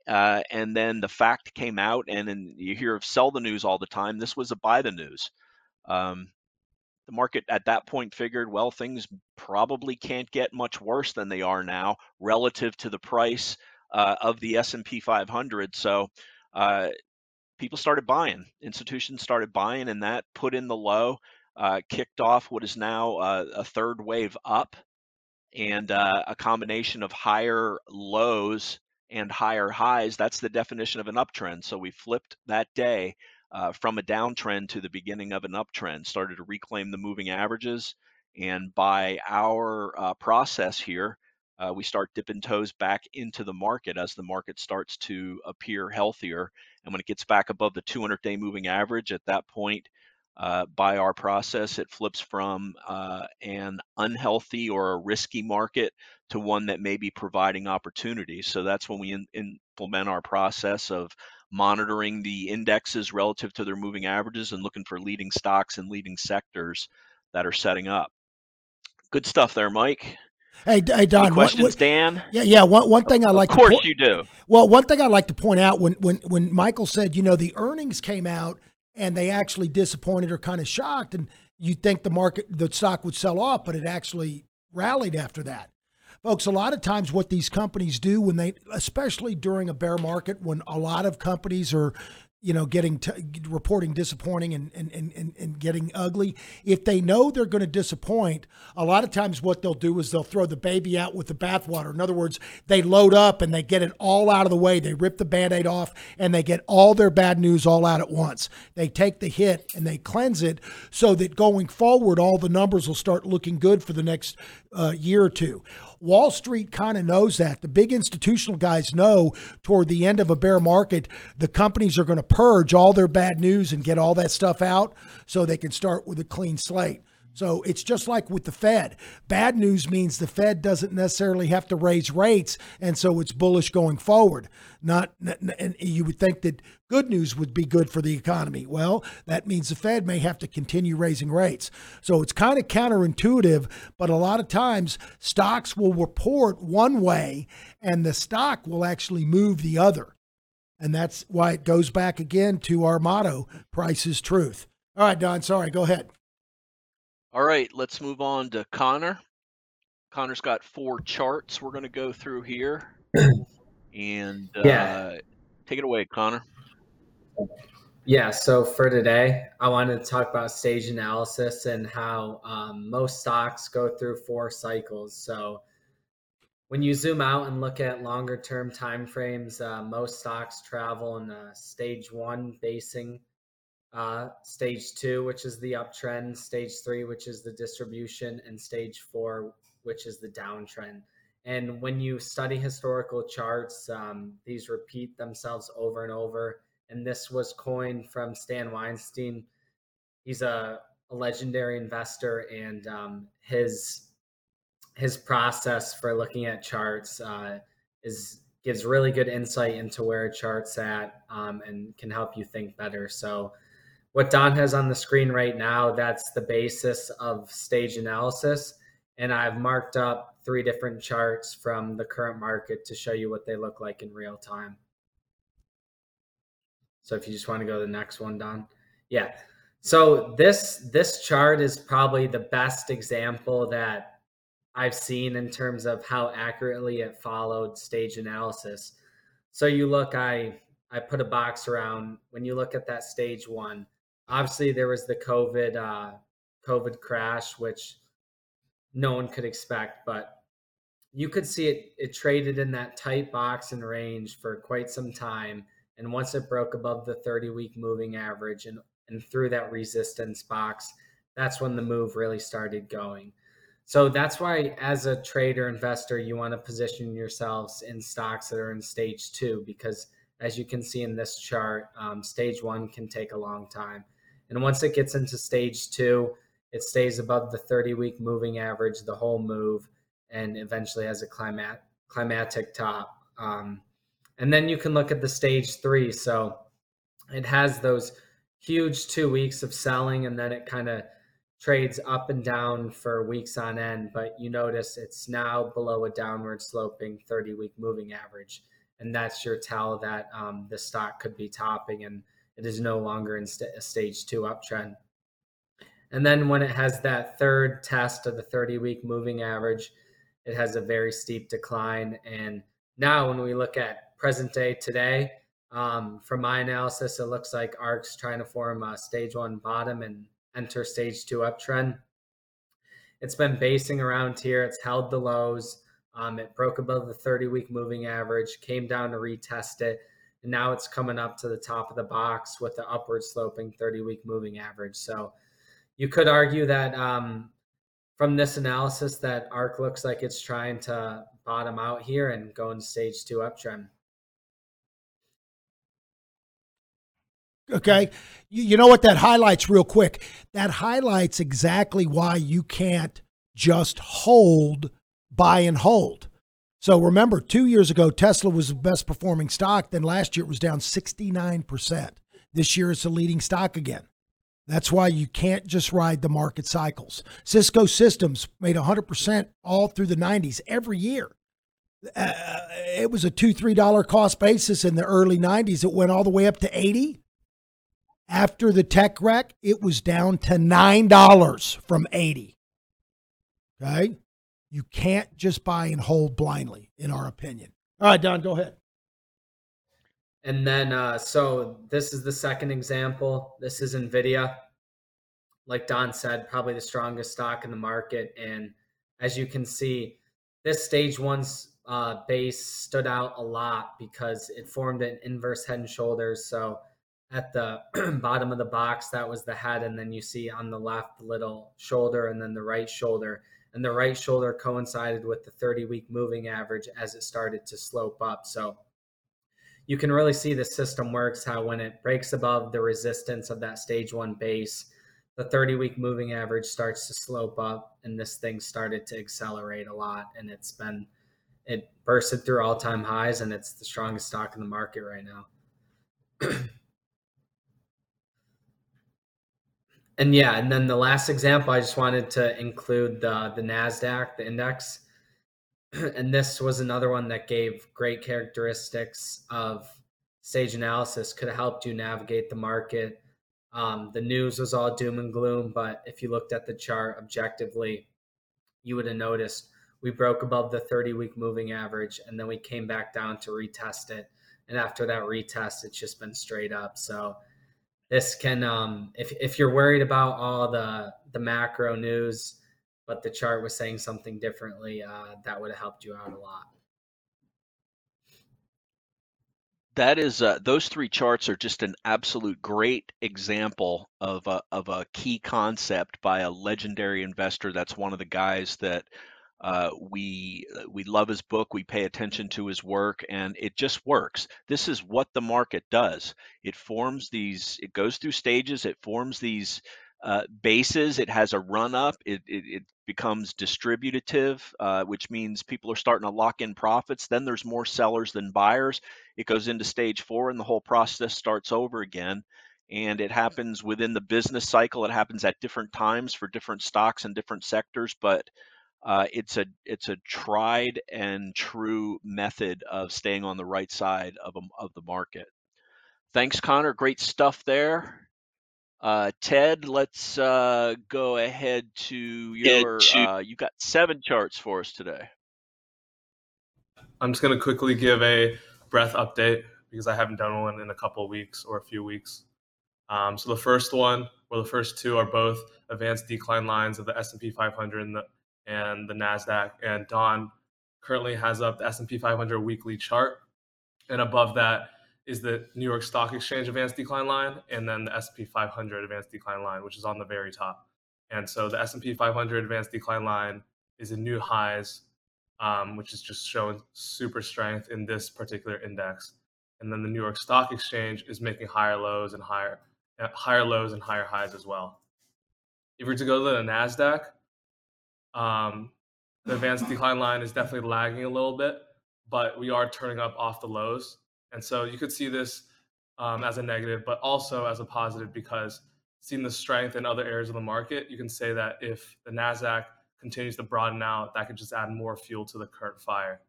B: Uh, and then the fact came out, and, and you hear of sell the news all the time. This was a buy the news. Um, the market at that point figured, well, things probably can't get much worse than they are now relative to the price uh, of the S&P 500. So uh, people started buying. Institutions started buying, and that put in the low, uh, kicked off what is now uh, a third wave up, and uh, a combination of higher lows and higher highs. That's the definition of an uptrend. So we flipped that day uh, from a downtrend to the beginning of an uptrend, started to reclaim the moving averages. And by our uh, process here, uh, we start dipping toes back into the market as the market starts to appear healthier. And when it gets back above the 200 day moving average, at that point, uh, by our process, it flips from uh, an unhealthy or a risky market to one that may be providing opportunities. So that's when we in, implement our process of monitoring the indexes relative to their moving averages and looking for leading stocks and leading sectors that are setting up. Good stuff there, Mike.
A: Hey, hey Don. What,
B: questions,
A: what,
B: Dan?
A: yeah, yeah. One, one thing I like
B: of course
A: po-
B: you do.
A: Well, one thing I'd like to point out when when when Michael said, you know, the earnings came out and they actually disappointed or kind of shocked, and you think the market, the stock would sell off, but it actually rallied after that. Folks, a lot of times what these companies do when they, especially during a bear market, when a lot of companies are, you know, getting t- reporting disappointing and, and, and, and, getting ugly, if they know they're going to disappoint, a lot of times what they'll do is they'll throw the baby out with the bathwater. In other words, they load up and they get it all out of the way. They rip the band aid off and they get all their bad news all out at once. They take the hit and they cleanse it so that going forward, all the numbers will start looking good for the next uh, year or two. Wall Street kind of knows that. The big institutional guys know toward the end of a bear market, the companies are going to purge all their bad news and get all that stuff out so they can start with a clean slate. So it's just like with the Fed. Bad news means the Fed doesn't necessarily have to raise rates, and so it's bullish going forward. Not, and you would think that good news would be good for the economy. Well, that means the Fed may have to continue raising rates. So it's kind of counterintuitive, but a lot of times stocks will report one way, and the stock will actually move the other. And that's why it goes back again to our motto: "Price is truth." All right, Don. Sorry. Go ahead.
B: All right, let's move on to Connor. Connor's got four charts we're going to go through here. And uh,
D: Yeah.
B: take it away, Connor.
D: Yeah, so for today, I wanted to talk about stage analysis and how um, most stocks go through four cycles. So when you zoom out and look at longer term time frames, uh, most stocks travel in a stage one basing, uh, stage two, which is the uptrend, stage three, which is the distribution, and stage four, which is the downtrend. And when you study historical charts, um, these repeat themselves over and over and this was coined from Stan Weinstein. He's a, a legendary investor, and um, his his process for looking at charts uh, is gives really good insight into where a chart's at um, and can help you think better. So, what Don has on the screen right now, that's the basis of stage analysis, and I've marked up three different charts from the current market to show you what they look like in real time. So if you just want to go to the next one, Don. Yeah. So this this chart is probably the best example that I've seen in terms of how accurately it followed stage analysis. So you look, I I put a box around when you look at that stage one. Obviously, there was the COVID uh, COVID crash, which no one could expect, but you could see it. It traded in that tight box and range for quite some time, and once it broke above the 30 week moving average and and through that resistance box, that's when the move really started going. So that's why, as a trader investor, you want to position yourselves in stocks that are in stage two, because as you can see in this chart, um, stage one can take a long time. And once it gets into stage two, it stays above the 30 week moving average the whole move and eventually has a climat- climatic top. Um, and then you can look at the stage three. So it has those huge two weeks of selling and then it kind of trades up and down for weeks on end. But you notice it's now below a downward sloping 30 week moving average. And that's your tell that um, the stock could be topping and it is no longer in st- a stage two uptrend. And then when it has that third test of the 30 week moving average, it has a very steep decline. And now when we look at present day today, um, from my analysis, it looks like ARK's trying to form a stage one bottom and enter stage two uptrend. It's been basing around here. It's held the lows. Um, it broke above the 30 week moving average, came down to retest it, and now it's coming up to the top of the box with the upward sloping 30 week moving average. So you could argue that um, from this analysis that ARK looks like it's trying to bottom out here and go in stage two uptrend.
A: Okay. You, you know what that highlights real quick? That highlights exactly why you can't just hold, buy and hold. So remember, two years ago, Tesla was the best performing stock. Then last year it was down 69%. This year it's the leading stock again. That's why you can't just ride the market cycles. Cisco Systems made 100% all through the 90s every year. Uh, it was a two, three dollar cost basis in the early 90s. It went all the way up to 80. After the tech wreck, it was down to $9 from 80. Okay? You can't just buy and hold blindly, in our opinion. All right, Don, go ahead.
D: And then, uh, so this is the second example. This is NVIDIA. Like Don said, probably the strongest stock in the market. And as you can see, this stage one's uh, base stood out a lot because it formed an inverse head and shoulders. So at the [CLEARS THROAT] bottom of the box, that was the head. And then you see on the left, the little shoulder, and then the right shoulder. And the right shoulder coincided with the 30 week moving average as it started to slope up. So you can really see the system works how when it breaks above the resistance of that stage one base, the 30 week moving average starts to slope up and this thing started to accelerate a lot. And it's been, it bursted through all time highs and it's the strongest stock in the market right now. [CLEARS THROAT] and yeah, and then the last example, I just wanted to include the the Nasdaq, the index, [CLEARS THROAT] and this was another one that gave great characteristics of stage analysis. Could have helped you navigate the market. Um, the news was all doom and gloom, but if you looked at the chart objectively, you would have noticed we broke above the 30 week moving average, and then we came back down to retest it. And after that retest, it's just been straight up. So this can um, if if you're worried about all the the macro news but the chart was saying something differently uh, that would have helped you out a lot.
B: That is uh, those three charts are just an absolute great example of a, of a key concept by a legendary investor. That's one of the guys that uh, we uh, we love his book. We pay attention to his work, and it just works. This is what the market does. It forms these. It goes through stages. It forms these uh, bases. It has a run up. It, it, it becomes distributive, uh, which means people are starting to lock in profits. Then there's more sellers than buyers. It goes into stage four, and the whole process starts over again. And it happens within the business cycle. It happens at different times for different stocks and different sectors, but uh, it's a it's a tried and true method of staying on the right side of a, of the market. Thanks, Connor. Great stuff there. Uh, Ted, let's uh, go ahead to your. Uh, you've got seven charts for us today.
E: I'm just going to quickly give a breadth update because I haven't done one in a couple of weeks or a few weeks. Um, so the first one, or the first two, are both advanced decline lines of the S&P 500 and the, and the Nasdaq. And Don currently has up the S&P 500 weekly chart, and above that is the New York Stock Exchange advanced decline line, and then the S&P 500 advanced decline line, which is on the very top. And so the S&P 500 advanced decline line is in new highs, um, which is just showing super strength in this particular index. And then the New York Stock Exchange is making higher lows and higher uh, higher lows and higher highs as well. If we were to go to the Nasdaq, um, the advanced [LAUGHS] decline line is definitely lagging a little bit, but we are turning up off the lows. And so you could see this um, as a negative, but also as a positive because seeing the strength in other areas of the market, you can say that if the NASDAQ continues to broaden out, that could just add more fuel to the current fire.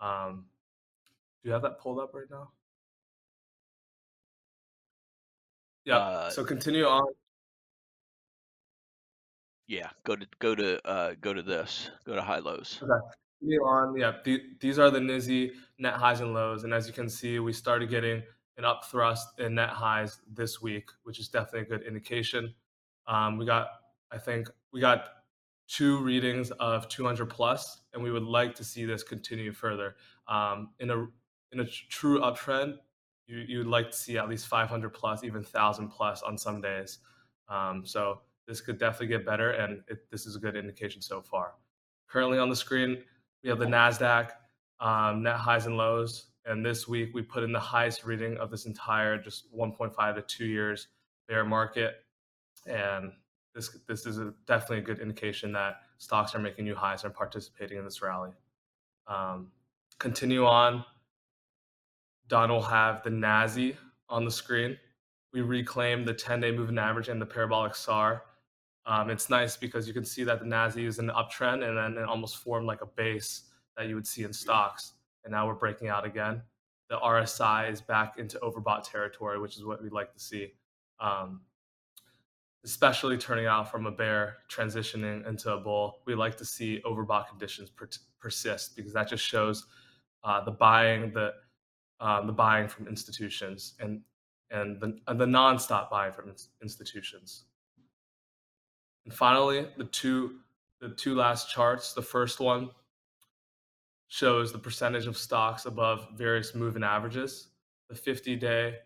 E: Um, do you have that pulled up right now? Yeah.
B: Uh,
E: so continue on.
B: Yeah, go to go to uh, go to this. Go to high lows.
E: Okay. On. Yeah. The, these are the NYSE net highs and lows, and as you can see, we started getting an up thrust in net highs this week, which is definitely a good indication. Um, we got, I think, we got two readings of 200 plus, and we would like to see this continue further. Um, in a in a true uptrend, you you'd like to see at least 500 plus, even 1,000 plus on some days. Um, so this could definitely get better, and it, this is a good indication so far. Currently on the screen, we have the Nasdaq um, net highs and lows, and this week we put in the highest reading of this entire just 1.5 to two years bear market, and this this is a, definitely a good indication that stocks are making new highs and participating in this rally. Um, continue on Don will have the NASI on the screen. We reclaim the 10 day moving average and the parabolic SAR. Um, it's nice because you can see that the NASI is in the uptrend and then it almost formed like a base that you would see in stocks. And now we're breaking out again. The RSI is back into overbought territory, which is what we'd like to see. Um, especially turning out from a bear transitioning into a bull, we like to see overbought conditions per- persist because that just shows uh, the buying, the um, the buying from institutions and and the, and the nonstop buying from institutions. And finally, the two the two last charts. The first one shows the percentage of stocks above various moving averages. The 50 day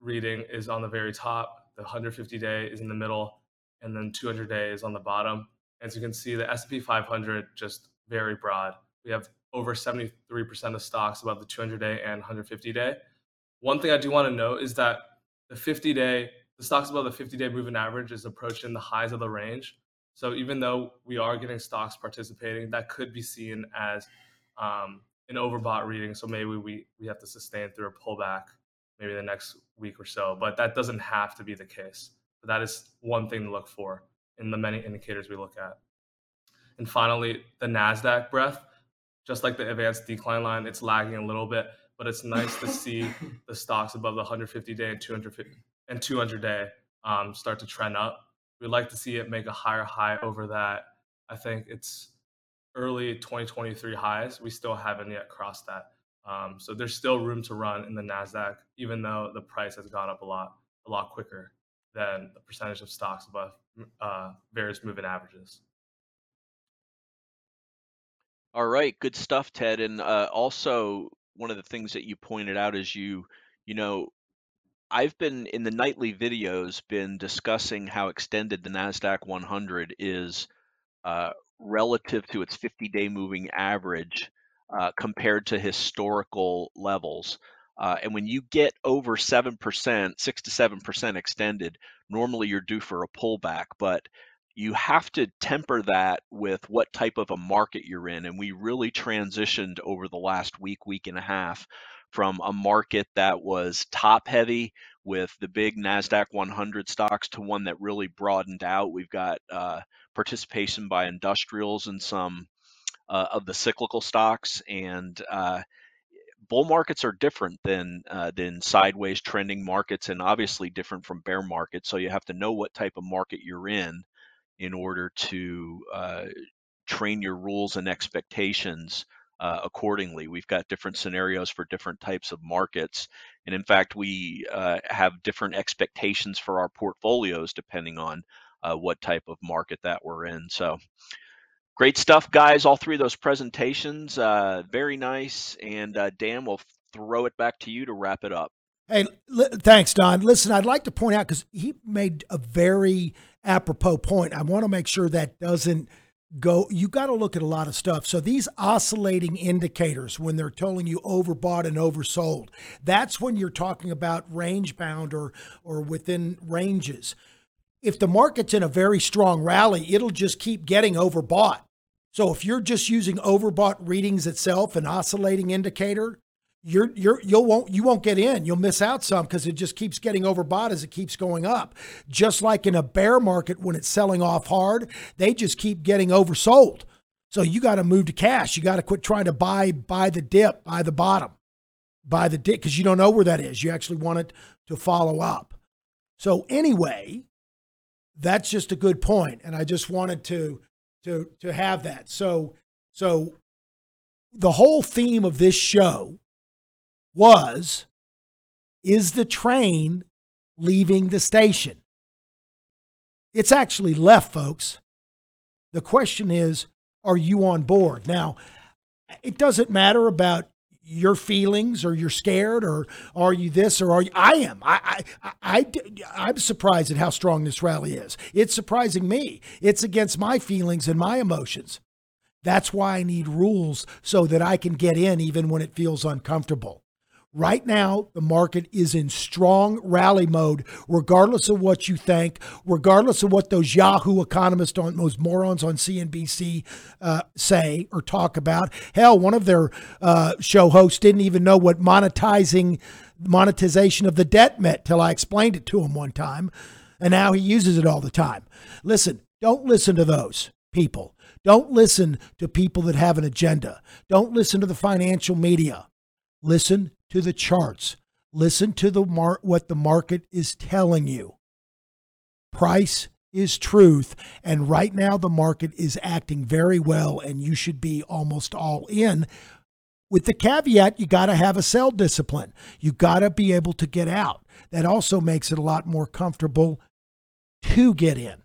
E: reading is on the very top. The 150 day is in the middle, and then 200 day is on the bottom. As you can see, the S&P 500 just very broad. We have over 73% of stocks above the 200 day and 150 day. One thing I do want to note is that the 50 day, the stocks above the 50 day moving average is approaching the highs of the range. So even though we are getting stocks participating, that could be seen as um, an overbought reading. So maybe we, we have to sustain through a pullback maybe the next week or so. But that doesn't have to be the case. But that is one thing to look for in the many indicators we look at. And finally, the NASDAQ breadth just like the advanced decline line, it's lagging a little bit, but it's nice to see [LAUGHS] the stocks above the 150 day and 250 and 200 day um, start to trend up. We'd like to see it make a higher high over that. I think it's early 2023 highs. We still haven't yet crossed that. Um, so there's still room to run in the Nasdaq, even though the price has gone up a lot, a lot quicker than the percentage of stocks above uh, various moving averages.
B: All right, good stuff, Ted. And uh, also, one of the things that you pointed out is you, you know, I've been in the nightly videos been discussing how extended the Nasdaq 100 is uh, relative to its 50-day moving average uh, compared to historical levels. Uh, and when you get over seven percent, six to seven percent extended, normally you're due for a pullback. But you have to temper that with what type of a market you're in. And we really transitioned over the last week, week and a half from a market that was top heavy with the big NASDAQ 100 stocks to one that really broadened out. We've got uh, participation by industrials and some uh, of the cyclical stocks. And uh, bull markets are different than uh, than sideways trending markets, and obviously different from bear markets. So you have to know what type of market you're in in order to uh, train your rules and expectations uh, accordingly. We've got different scenarios for different types of markets. And in fact, we uh, have different expectations for our portfolios depending on uh, what type of market that we're in. So great stuff, guys. All three of those presentations, uh, very nice. And uh, Dan, we'll throw it back to you to wrap it up.
A: Hey, thanks, Don. Listen, I'd like to point out because he made a very apropos point. I want to make sure that doesn't go. You got to look at a lot of stuff. So these oscillating indicators, when they're telling you overbought and oversold, that's when you're talking about range bound or or within ranges. If the market's in a very strong rally, it'll just keep getting overbought. So if you're just using overbought readings itself, an oscillating indicator, you're you're you'll won't you won't get in. You'll miss out some because it just keeps getting overbought as it keeps going up. Just like in a bear market when it's selling off hard, they just keep getting oversold. So you got to move to cash. You got to quit trying to buy buy the dip, buy the bottom, buy the dip because you don't know where that is. You actually want it to follow up. So anyway, that's just a good point, and I just wanted to to to have that. So so the whole theme of this show was is the train leaving the station? It's actually left, folks. The question is, are you on board? Now, it doesn't matter about your feelings or you're scared or are you this or are you I am I I, I I'm surprised at how strong this rally is it's surprising me it's against my feelings and my emotions that's why I need rules so that I can get in even when it feels uncomfortable Right now, the market is in strong rally mode, regardless of what you think, regardless of what those Yahoo economists, on those morons on CNBC uh, say or talk about. Hell, one of their uh, show hosts didn't even know what monetizing monetization of the debt meant till I explained it to him one time, and now he uses it all the time. Listen, don't listen to those people. Don't listen to people that have an agenda. Don't listen to the financial media. Listen to the charts. Listen to the mar- what the market is telling you. Price is truth. And right now, the market is acting very well, and you should be almost all in. With the caveat, you got to have a sell discipline. You got to be able to get out. That also makes it a lot more comfortable to get in.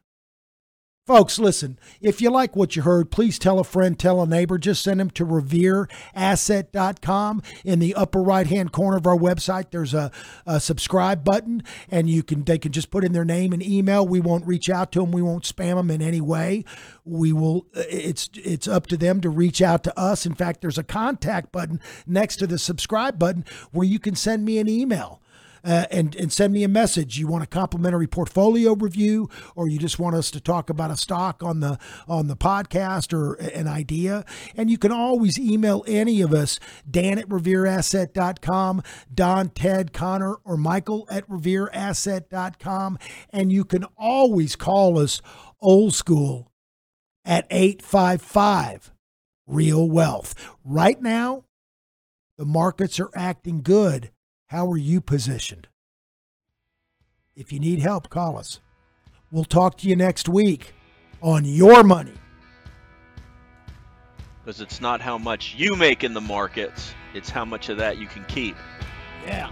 A: Folks, listen, if you like what you heard, please tell a friend, tell a neighbor. Just send them to revereasset.com. In the upper right hand corner of our website, there's a, a, subscribe button, and you can they can just put in their name and email. We won't reach out to them. We won't spam them in any way. We will uh, it's it's up to them to reach out to us. In fact, there's a contact button next to the subscribe button where you can send me an email uh, and, and send me a message. You want a complimentary portfolio review, or you just want us to talk about a stock on the on the podcast or an idea. And you can always email any of us, Dan at revereasset.com, Don, Ted, Connor, or Michael at revereasset.com. And you can always call us old school at 855 Real Wealth. Right now, the markets are acting good. How are you positioned? If you need help, call us. We'll talk to you next week on Your Money.
B: Because it's not how much you make in the markets, it's how much of that you can keep.
A: Yeah.